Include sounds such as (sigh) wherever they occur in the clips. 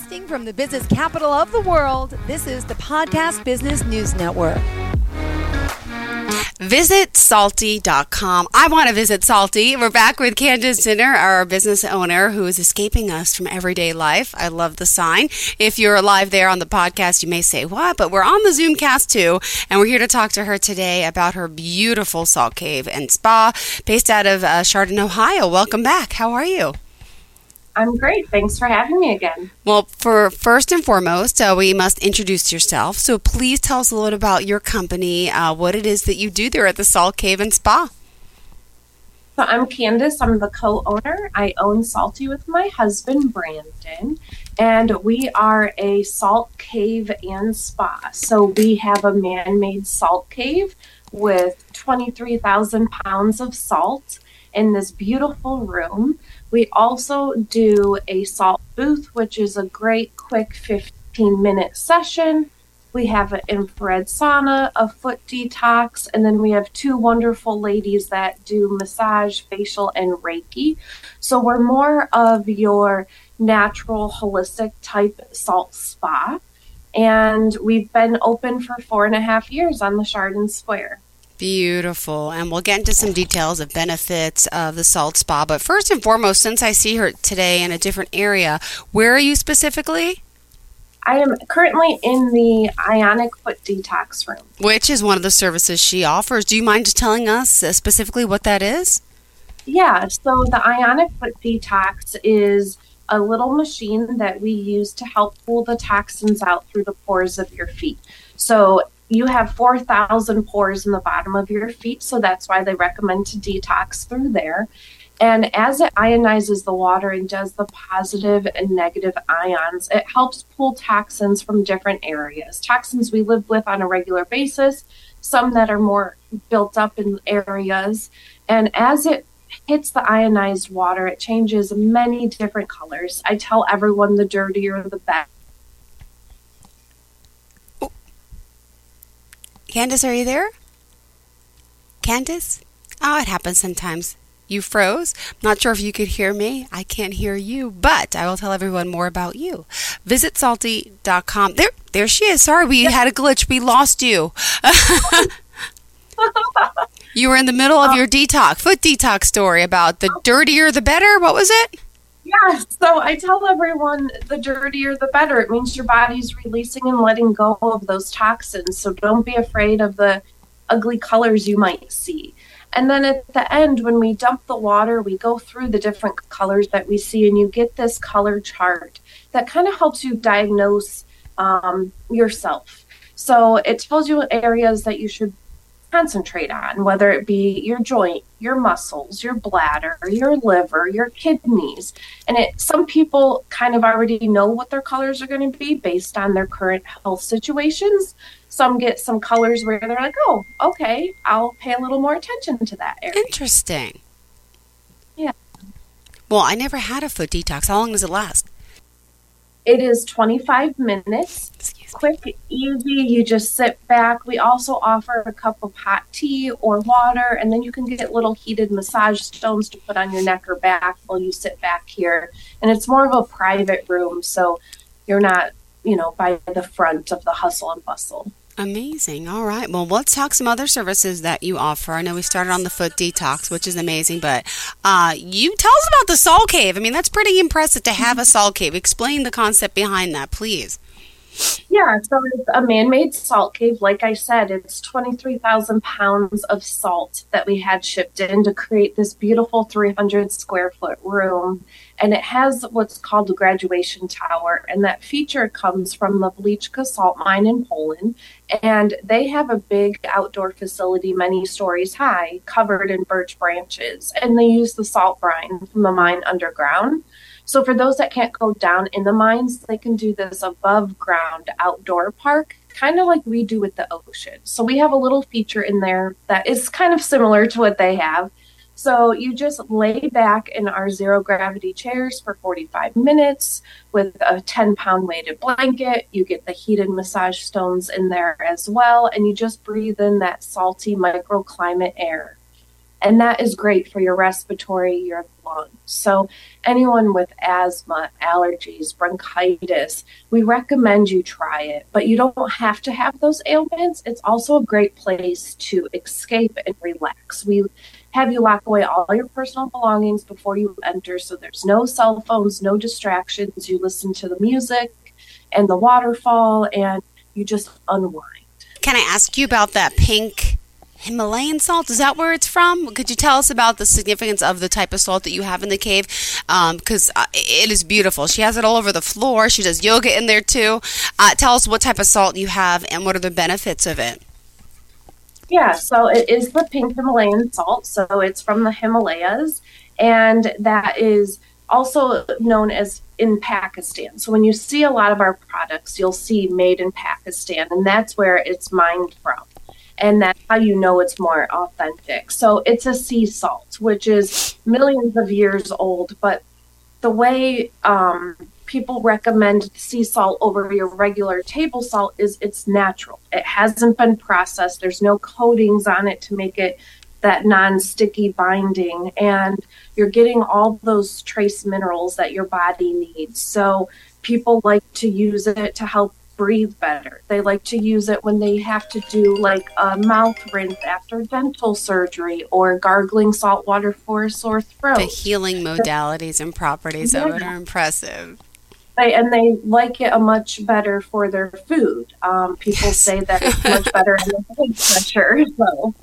Broadcasting from the business capital of the world, this is the Podcast Business News Network. Visit salty.com. I want to visit Salty. We're back with Candice Zinner, our business owner who is escaping us from everyday life. I love the sign. If you're live there on the podcast, you may say, What? But we're on the Zoomcast too. And we're here to talk to her today about her beautiful salt cave and spa based out of uh, Chardon, Ohio. Welcome back. How are you? I'm great. Thanks for having me again. Well, for first and foremost, uh, we must introduce yourself. So please tell us a little about your company, uh, what it is that you do there at the Salt Cave and Spa. So I'm Candice. I'm the co-owner. I own Salty with my husband Brandon, and we are a salt cave and spa. So we have a man-made salt cave with 23,000 pounds of salt in this beautiful room. We also do a salt booth, which is a great quick 15 minute session. We have an infrared sauna, a foot detox, and then we have two wonderful ladies that do massage, facial, and Reiki. So we're more of your natural, holistic type salt spa. And we've been open for four and a half years on the Chardon Square. Beautiful. And we'll get into some details of benefits of the salt spa. But first and foremost, since I see her today in a different area, where are you specifically? I am currently in the Ionic Foot Detox room, which is one of the services she offers. Do you mind telling us uh, specifically what that is? Yeah, so the Ionic Foot Detox is a little machine that we use to help pull the toxins out through the pores of your feet. So you have 4,000 pores in the bottom of your feet, so that's why they recommend to detox through there. And as it ionizes the water and does the positive and negative ions, it helps pull toxins from different areas. Toxins we live with on a regular basis, some that are more built up in areas. And as it hits the ionized water, it changes many different colors. I tell everyone the dirtier the better Candice, are you there? Candice? Oh, it happens sometimes. You froze. Not sure if you could hear me. I can't hear you, but I will tell everyone more about you. Visit salty.com. There there she is. Sorry, we had a glitch. We lost you. (laughs) you were in the middle of oh. your detox, foot detox story about the oh. dirtier the better. What was it? Yeah, so I tell everyone the dirtier the better. It means your body's releasing and letting go of those toxins. So don't be afraid of the ugly colors you might see. And then at the end, when we dump the water, we go through the different colors that we see, and you get this color chart that kind of helps you diagnose um, yourself. So it tells you areas that you should concentrate on, whether it be your joint, your muscles, your bladder, your liver, your kidneys. And it some people kind of already know what their colors are going to be based on their current health situations. Some get some colors where they're like, "Oh, okay, I'll pay a little more attention to that area." Interesting. Yeah. Well, I never had a foot detox. How long does it last? It is 25 minutes. Quick, easy. You just sit back. We also offer a cup of hot tea or water, and then you can get little heated massage stones to put on your neck or back while you sit back here. And it's more of a private room, so you're not, you know, by the front of the hustle and bustle. Amazing. All right. Well, let's talk some other services that you offer. I know we started on the foot detox, which is amazing, but uh, you tell us about the Salt Cave. I mean, that's pretty impressive to have a Salt Cave. Explain the concept behind that, please. Yeah, so it's a man made salt cave. Like I said, it's 23,000 pounds of salt that we had shipped in to create this beautiful 300 square foot room. And it has what's called the graduation tower. And that feature comes from the Wieliczka salt mine in Poland. And they have a big outdoor facility, many stories high, covered in birch branches. And they use the salt brine from the mine underground. So for those that can't go down in the mines, they can do this above ground outdoor park, kind of like we do with the ocean. So we have a little feature in there that is kind of similar to what they have. So you just lay back in our zero gravity chairs for 45 minutes with a 10 pound weighted blanket. You get the heated massage stones in there as well, and you just breathe in that salty microclimate air. And that is great for your respiratory, your lungs. So, anyone with asthma, allergies, bronchitis, we recommend you try it, but you don't have to have those ailments. It's also a great place to escape and relax. We have you lock away all your personal belongings before you enter so there's no cell phones, no distractions. You listen to the music and the waterfall and you just unwind. Can I ask you about that pink Himalayan salt? Is that where it's from? Could you tell us about the significance of the type of salt that you have in the cave? Because um, uh, it is beautiful. She has it all over the floor. She does yoga in there too. Uh, tell us what type of salt you have and what are the benefits of it. Yeah, so it is the pink Himalayan salt. So it's from the Himalayas, and that is also known as in Pakistan. So when you see a lot of our products, you'll see made in Pakistan, and that's where it's mined from. And that's how you know it's more authentic. So it's a sea salt, which is millions of years old, but the way um, people recommend sea salt over your regular table salt is it's natural. It hasn't been processed. There's no coatings on it to make it that non-sticky binding and you're getting all those trace minerals that your body needs. So people like to use it to help breathe better. They like to use it when they have to do like a mouth rinse after dental surgery or gargling salt water for a sore throat. The healing modalities and properties yeah. of it are impressive they and they like it a much better for their food. Um, people yes. say that it's much (laughs) better in the blood pressure. So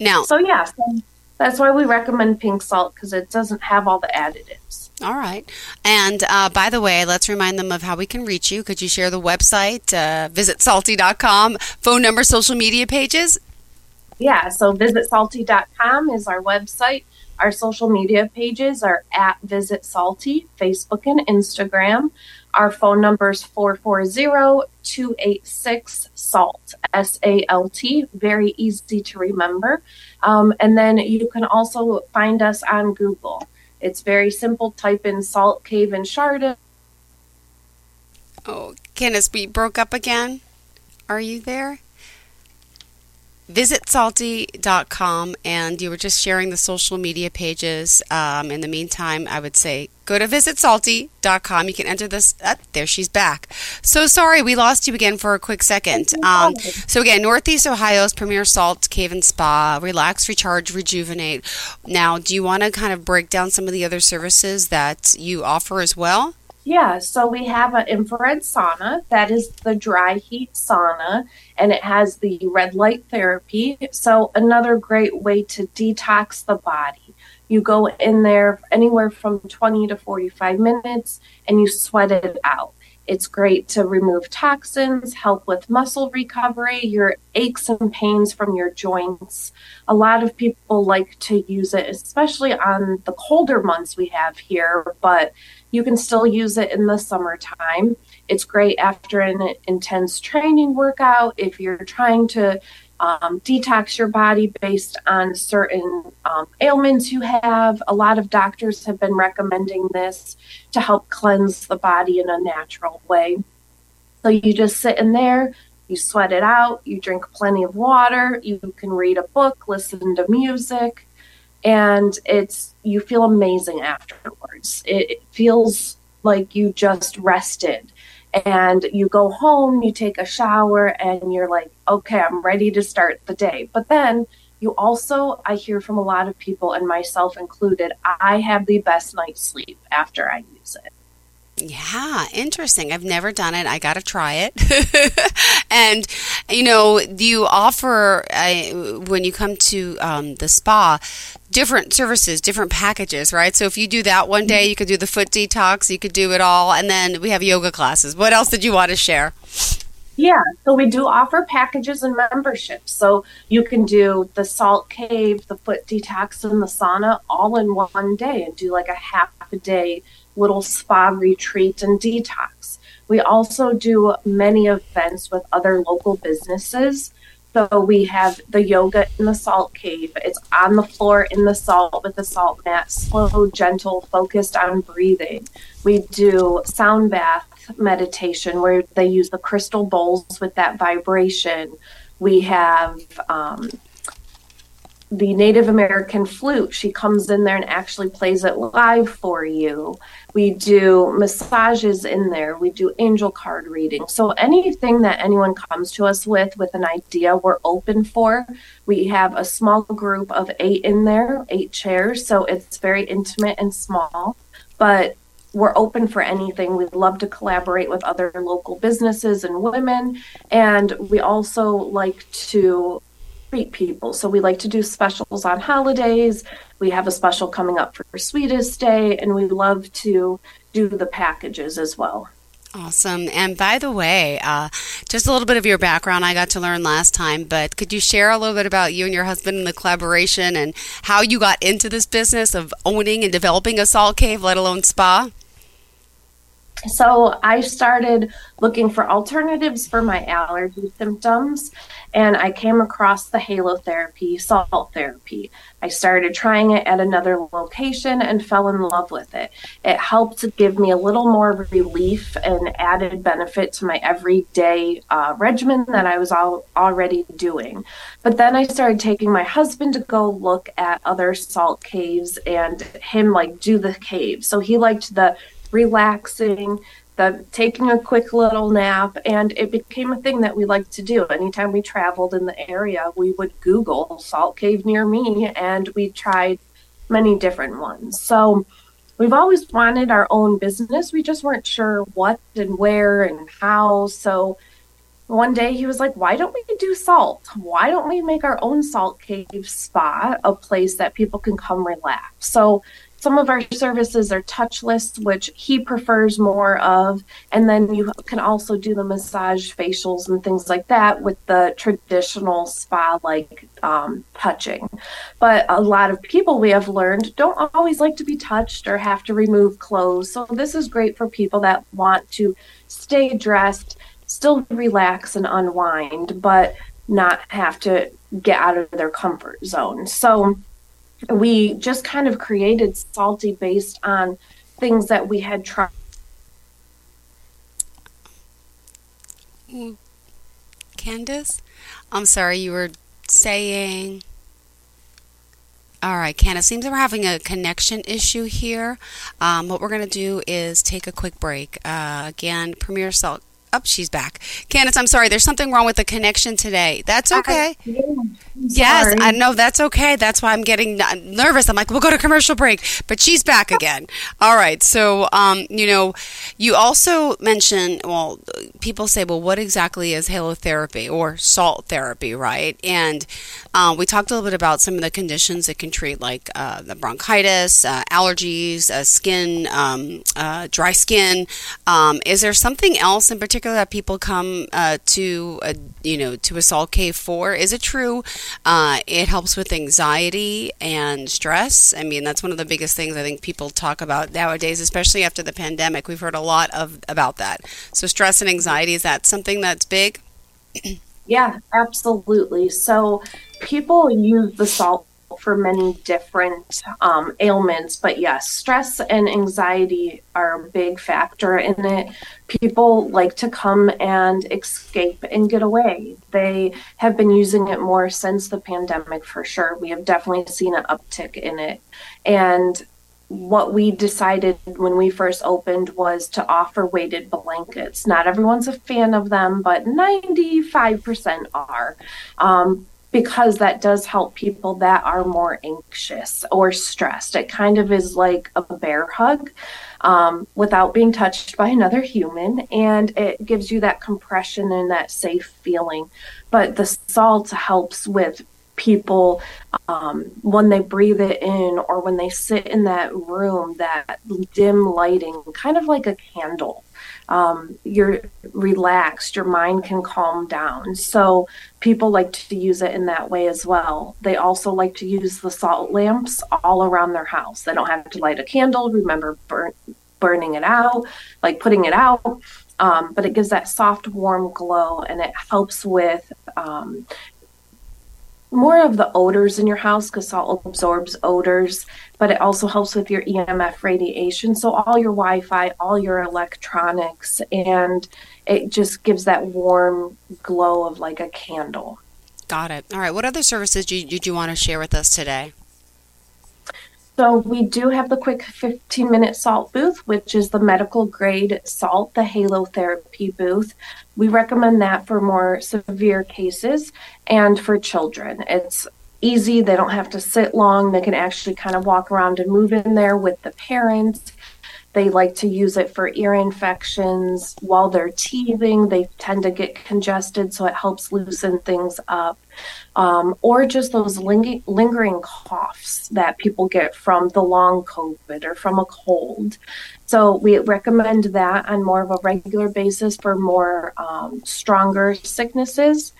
now, so yeah, so that's why we recommend pink salt because it doesn't have all the additives. All right. And uh, by the way, let's remind them of how we can reach you. Could you share the website, uh, visit salty.com, phone number, social media pages? Yeah, so visitsalty.com is our website. Our social media pages are at Visit Salty, Facebook and Instagram. Our phone number is 440 286 SALT, S A L T, very easy to remember. Um, and then you can also find us on Google. It's very simple. Type in Salt Cave in Chardon. Oh, Candice, we broke up again. Are you there? Visit salty.com and you were just sharing the social media pages. Um, in the meantime, I would say go to visitsalty.com. You can enter this. Uh, there she's back. So sorry, we lost you again for a quick second. Um, so again, Northeast Ohio's premier salt cave and spa. Relax, recharge, rejuvenate. Now, do you want to kind of break down some of the other services that you offer as well? Yeah, so we have an infrared sauna that is the dry heat sauna and it has the red light therapy. So, another great way to detox the body. You go in there anywhere from 20 to 45 minutes and you sweat it out. It's great to remove toxins, help with muscle recovery, your aches and pains from your joints. A lot of people like to use it, especially on the colder months we have here, but you can still use it in the summertime. It's great after an intense training workout if you're trying to um, detox your body based on certain um, ailments you have. A lot of doctors have been recommending this to help cleanse the body in a natural way. So you just sit in there, you sweat it out, you drink plenty of water, you can read a book, listen to music, and it's you feel amazing afterwards. It, feels like you just rested and you go home, you take a shower, and you're like, okay, I'm ready to start the day. But then you also, I hear from a lot of people, and myself included, I have the best night's sleep after I use it. Yeah, interesting. I've never done it. I got to try it. (laughs) and, you know, you offer, uh, when you come to um, the spa, different services, different packages, right? So if you do that one day, you could do the foot detox, you could do it all. And then we have yoga classes. What else did you want to share? Yeah, so we do offer packages and memberships. So you can do the salt cave, the foot detox, and the sauna all in one day and do like a half a day little spa retreat and detox. We also do many events with other local businesses. So we have the yoga in the salt cave. It's on the floor in the salt with the salt mat, slow, gentle, focused on breathing. We do sound bath meditation where they use the crystal bowls with that vibration. We have um, the Native American flute. She comes in there and actually plays it live for you. We do massages in there. We do angel card reading. So anything that anyone comes to us with with an idea, we're open for. We have a small group of eight in there, eight chairs. So it's very intimate and small. But we're open for anything. We'd love to collaborate with other local businesses and women. And we also like to treat people. So we like to do specials on holidays. We have a special coming up for Sweetest Day, and we love to do the packages as well. Awesome. And by the way, uh, just a little bit of your background I got to learn last time, but could you share a little bit about you and your husband and the collaboration and how you got into this business of owning and developing a salt cave, let alone spa? So I started looking for alternatives for my allergy symptoms, and I came across the halotherapy, salt therapy. I started trying it at another location and fell in love with it. It helped to give me a little more relief and added benefit to my everyday uh, regimen that I was all, already doing. But then I started taking my husband to go look at other salt caves and him like do the cave. So he liked the relaxing, the taking a quick little nap, and it became a thing that we liked to do. Anytime we traveled in the area, we would Google Salt Cave near me, and we tried many different ones. So we've always wanted our own business. We just weren't sure what and where and how. So one day he was like, Why don't we do salt? Why don't we make our own salt cave spa, a place that people can come relax? So some of our services are touchless, which he prefers more of. And then you can also do the massage facials and things like that with the traditional spa like um, touching. But a lot of people we have learned don't always like to be touched or have to remove clothes. So this is great for people that want to stay dressed, still relax and unwind, but not have to get out of their comfort zone. So we just kind of created salty based on things that we had tried. Candice, I'm sorry, you were saying. All right, Candice, seems like we're having a connection issue here. Um, what we're going to do is take a quick break. Uh, again, Premier Salt up, oh, she's back. Candice, I'm sorry. There's something wrong with the connection today. That's okay. yes, I know that's okay. That's why I'm getting nervous. I'm like, we'll go to commercial break, but she's back again. All right. So, um, you know, you also mentioned, well, people say, well, what exactly is halotherapy or salt therapy, right? And uh, we talked a little bit about some of the conditions it can treat, like uh, the bronchitis, uh, allergies, uh, skin, um, uh, dry skin. Um, is there something else in particular that people come uh, to, a, you know, to a salt cave for? Is it true? it helps with anxiety and stress. I mean, that's one of the biggest things I think people talk about nowadays, especially after the pandemic. We've heard a lot of about that. So, stress and anxiety is that something that's big? Yeah, absolutely. So people use the salt for many different um, ailments, but yes, stress and anxiety are a big factor in it. People like to come and escape and get away. They have been using it more since the pandemic for sure. We have definitely seen an uptick in it. And what we decided when we first opened was to offer weighted blankets. Not everyone's a fan of them, but 95% are. Um, because that does help people that are more anxious or stressed. It kind of is like a bear hug um, without being touched by another human, and it gives you that compression and that safe feeling. But the salt helps with people um, when they breathe it in or when they sit in that room, that dim lighting, kind of like a candle. Um, you're relaxed, your mind can calm down. So people like to use it in that way as well. They also like to use the salt lamps all around their house. They don't have to light a candle. Remember burn, burning it out, like putting it out. Um, but it gives that soft, warm glow and it helps with um, more of the odors in your house because salt absorbs odors, but it also helps with your EMF radiation. So, all your Wi Fi, all your electronics, and it just gives that warm glow of like a candle. Got it. All right. What other services did you, did you want to share with us today? So we do have the quick 15 minute salt booth, which is the medical grade salt, the halo therapy booth. We recommend that for more severe cases and for children. It's easy. They don't have to sit long. They can actually kind of walk around and move in there with the parents. They like to use it for ear infections while they're teething. They tend to get congested, so it helps loosen things up. Um, or just those ling- lingering coughs that people get from the long COVID or from a cold. So we recommend that on more of a regular basis for more um, stronger sicknesses.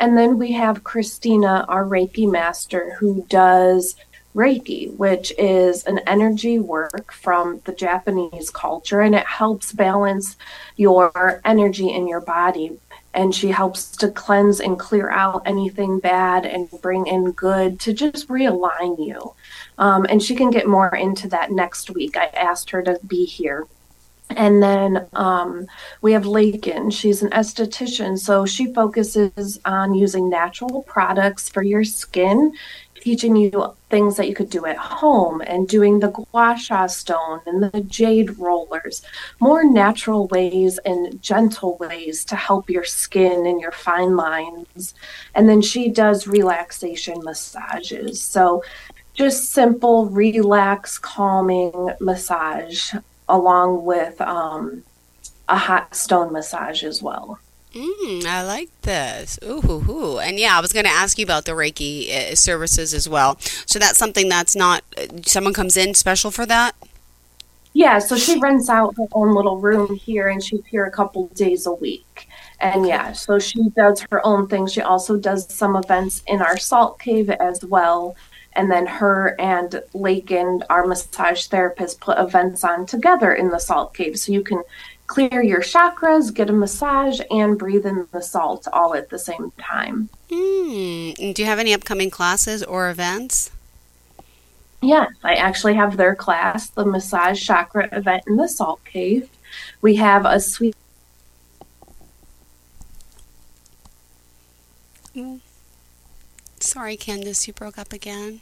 And then we have Christina, our Reiki master, who does Reiki, which is an energy work from the Japanese culture, and it helps balance your energy in your body. And she helps to cleanse and clear out anything bad and bring in good to just realign you. Um, and she can get more into that next week. I asked her to be here. And then um, we have Lakin. She's an esthetician, so she focuses on using natural products for your skin teaching you things that you could do at home and doing the gua sha stone and the jade rollers, more natural ways and gentle ways to help your skin and your fine lines. And then she does relaxation massages. So just simple, relax, calming massage along with um, a hot stone massage as well. Mm, I like this. Ooh, hoo, hoo. and yeah, I was going to ask you about the Reiki uh, services as well. So that's something that's not uh, someone comes in special for that. Yeah, so she rents out her own little room here, and she's here a couple days a week. And yeah, so she does her own thing. She also does some events in our salt cave as well. And then her and Lakin, our massage therapist, put events on together in the salt cave. So you can clear your chakras, get a massage, and breathe in the salt all at the same time. Mm. Do you have any upcoming classes or events? Yes, I actually have their class, the massage chakra event in the salt cave. We have a sweet. Mm. Sorry, Candice, you broke up again.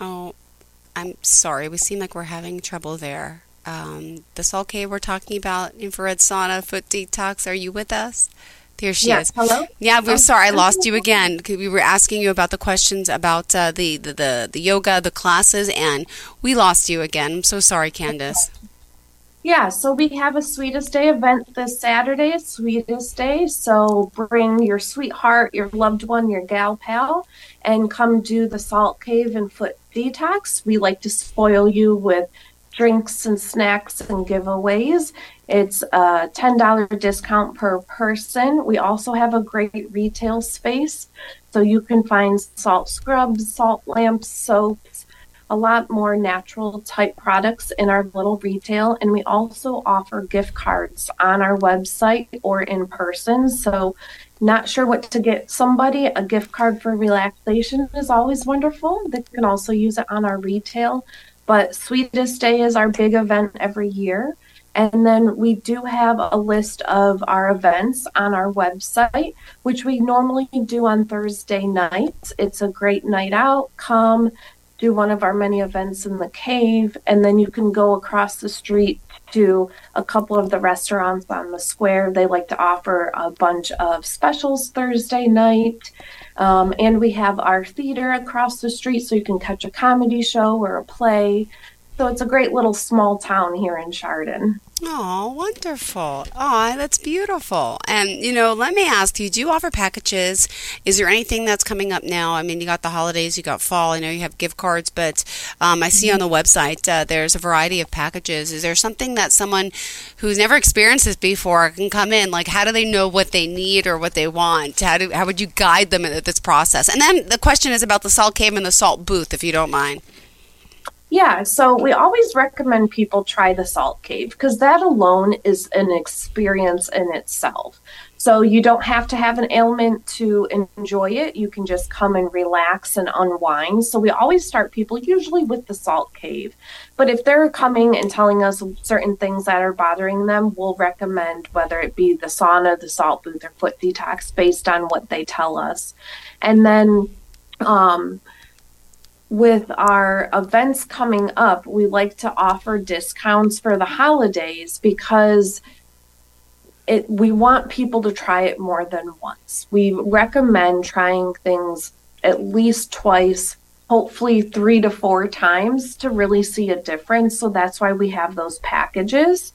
Oh, I'm sorry. We seem like we're having trouble there um, the Salt Cave we're talking about, infrared sauna, foot detox. Are you with us? There she yes. is. Hello. Yeah, we're oh. sorry I lost you again. We were asking you about the questions about uh, the, the, the the yoga, the classes, and we lost you again. I'm so sorry, Candice. Yeah, so we have a Sweetest Day event this Saturday, Sweetest Day. So bring your sweetheart, your loved one, your gal pal, and come do the Salt Cave and Foot Detox. We like to spoil you with drinks and snacks and giveaways. It's a $10 discount per person. We also have a great retail space, so you can find salt scrubs, salt lamps, soaps, a lot more natural type products in our little retail. And we also offer gift cards on our website or in person. So, not sure what to get somebody, a gift card for relaxation is always wonderful. They can also use it on our retail but Sweetest Day is our big event every year. And then we do have a list of our events on our website, which we normally do on Thursday nights. It's a great night out. Come do one of our many events in the cave, and then you can go across the street to a couple of the restaurants on the square. They like to offer a bunch of specials Thursday night. Um, and we have our theater across the street, so you can catch a comedy show or a play. So it's a great little small town here in Chardon. Oh, wonderful. Oh, that's beautiful. And, you know, let me ask you do you offer packages? Is there anything that's coming up now? I mean, you got the holidays, you got fall, I know you have gift cards, but um, I see on the website uh, there's a variety of packages. Is there something that someone who's never experienced this before can come in? Like, how do they know what they need or what they want? How, do, how would you guide them in this process? And then the question is about the salt cave and the salt booth, if you don't mind. Yeah, so we always recommend people try the salt cave because that alone is an experience in itself. So you don't have to have an ailment to enjoy it. You can just come and relax and unwind. So we always start people usually with the salt cave. But if they're coming and telling us certain things that are bothering them, we'll recommend whether it be the sauna, the salt booth, or foot detox based on what they tell us. And then um, with our events coming up, we like to offer discounts for the holidays because it, we want people to try it more than once. We recommend trying things at least twice, hopefully three to four times to really see a difference. So that's why we have those packages.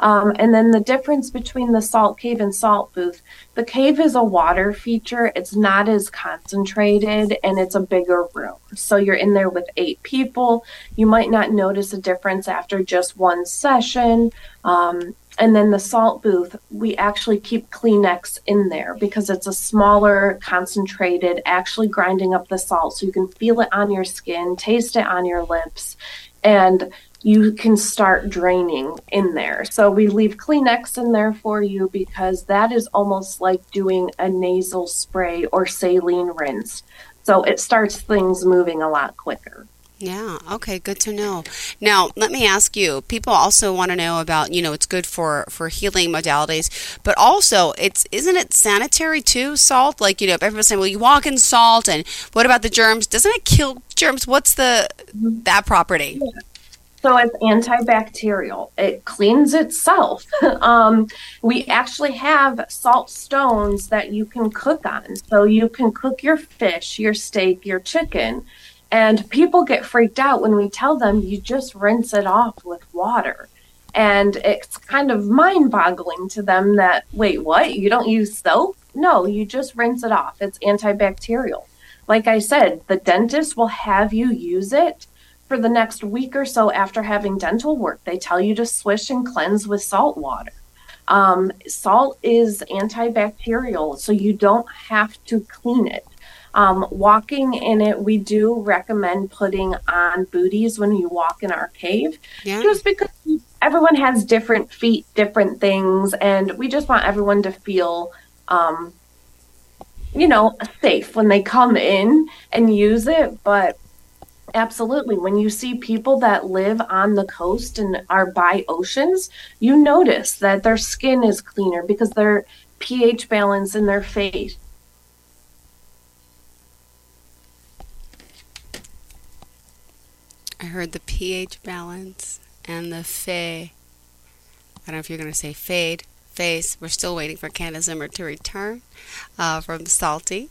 Um, and then the difference between the salt cave and salt booth the cave is a water feature, it's not as concentrated, and it's a bigger room. So you're in there with eight people. You might not notice a difference after just one session. Um, and then the salt booth, we actually keep Kleenex in there because it's a smaller, concentrated, actually grinding up the salt so you can feel it on your skin, taste it on your lips. And you can start draining in there. So we leave Kleenex in there for you because that is almost like doing a nasal spray or saline rinse. So it starts things moving a lot quicker. Yeah, okay, good to know. Now, let me ask you, people also want to know about, you know, it's good for for healing modalities, but also it's isn't it sanitary too, salt? Like, you know, everyone's saying, well, you walk in salt and what about the germs? Doesn't it kill germs? What's the mm-hmm. that property? Yeah. So it's antibacterial. It cleans itself. (laughs) um, we actually have salt stones that you can cook on. So you can cook your fish, your steak, your chicken. And people get freaked out when we tell them you just rinse it off with water. And it's kind of mind boggling to them that, wait, what? You don't use soap? No, you just rinse it off. It's antibacterial. Like I said, the dentist will have you use it for the next week or so after having dental work. They tell you to swish and cleanse with salt water. Um, salt is antibacterial, so you don't have to clean it. Um, walking in it, we do recommend putting on booties when you walk in our cave, yeah. just because everyone has different feet, different things, and we just want everyone to feel, um, you know, safe when they come in and use it. But Absolutely. When you see people that live on the coast and are by oceans, you notice that their skin is cleaner because their pH balance in their face. I heard the pH balance and the fe. I don't know if you're going to say fade, face. We're still waiting for Candice Zinner to return uh, from Salty.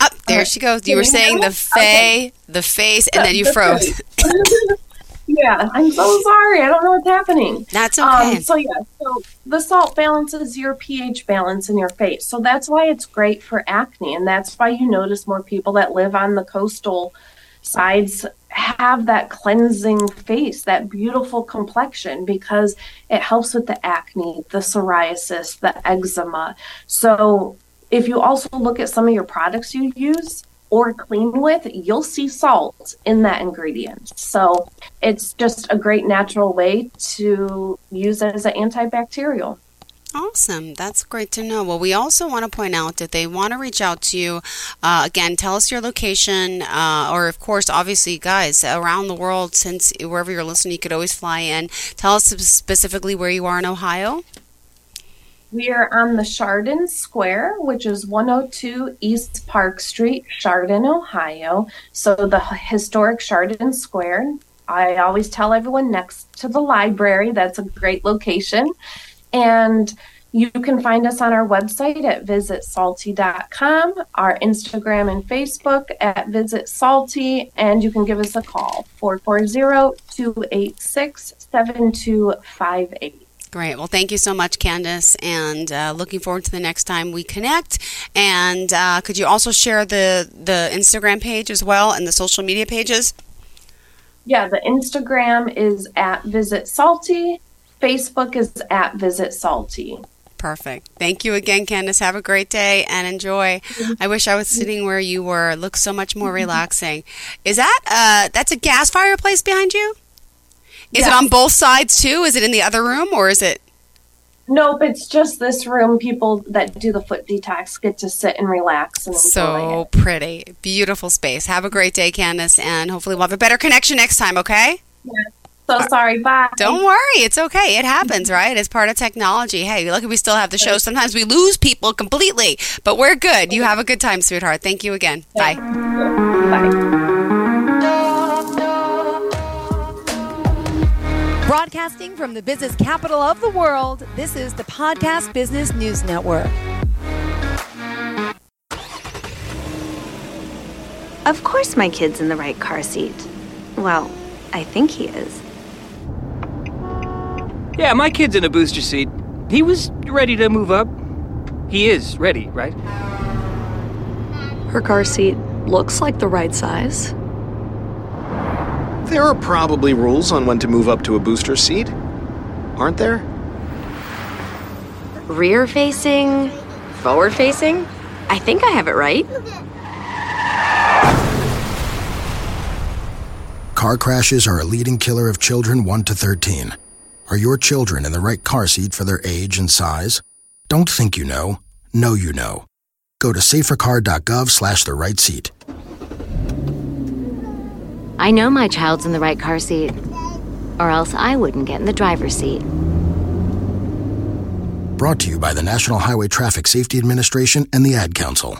Up oh, there she goes. You were saying the fa, okay. the face, and then you froze. (laughs) yeah, I'm so sorry. I don't know what's happening. That's okay. Um, so yeah, so the salt balances your pH balance in your face. So that's why it's great for acne, and that's why you notice more people that live on the coastal sides have that cleansing face, that beautiful complexion, because it helps with the acne, the psoriasis, the eczema. So if you also look at some of your products you use or clean with, you'll see salt in that ingredient. So it's just a great natural way to use it as an antibacterial. Awesome. That's great to know. Well, we also want to point out that they want to reach out to you. Uh, again, tell us your location, uh, or of course, obviously, guys, around the world, since wherever you're listening, you could always fly in. Tell us specifically where you are in Ohio. We are on the Chardon Square, which is 102 East Park Street, Chardon, Ohio. So the historic Chardon Square. I always tell everyone next to the library. That's a great location. And you can find us on our website at visitsalty.com, our Instagram and Facebook at Visit Salty, and you can give us a call 440 286 7258. Great. Well, thank you so much, Candice, and uh, looking forward to the next time we connect. And uh, could you also share the the Instagram page as well and the social media pages? Yeah, the Instagram is at Visit Salty. Facebook is at Visit Salty. Perfect. Thank you again, Candice. Have a great day and enjoy. I wish I was (laughs) sitting where you were. It looks so much more relaxing. Is that uh, that's a gas fireplace behind you? Is yes. it on both sides too? Is it in the other room or is it? Nope, it's just this room. People that do the foot detox get to sit and relax and So it. pretty. Beautiful space. Have a great day, Candice, and hopefully we'll have a better connection next time, okay? So uh, sorry, bye. Don't worry. It's okay. It happens, right? It's part of technology. Hey, look, we still have the show. Sometimes we lose people completely, but we're good. You have a good time, sweetheart. Thank you again. Bye. Bye. Broadcasting from the business capital of the world, this is the Podcast Business News Network. Of course, my kid's in the right car seat. Well, I think he is. Yeah, my kid's in a booster seat. He was ready to move up. He is ready, right? Her car seat looks like the right size. There are probably rules on when to move up to a booster seat, aren't there? Rear facing, forward facing. I think I have it right. Car crashes are a leading killer of children 1 to 13. Are your children in the right car seat for their age and size? Don't think you know. Know you know. Go to safercar.gov slash the right seat. I know my child's in the right car seat, or else I wouldn't get in the driver's seat. Brought to you by the National Highway Traffic Safety Administration and the Ad Council.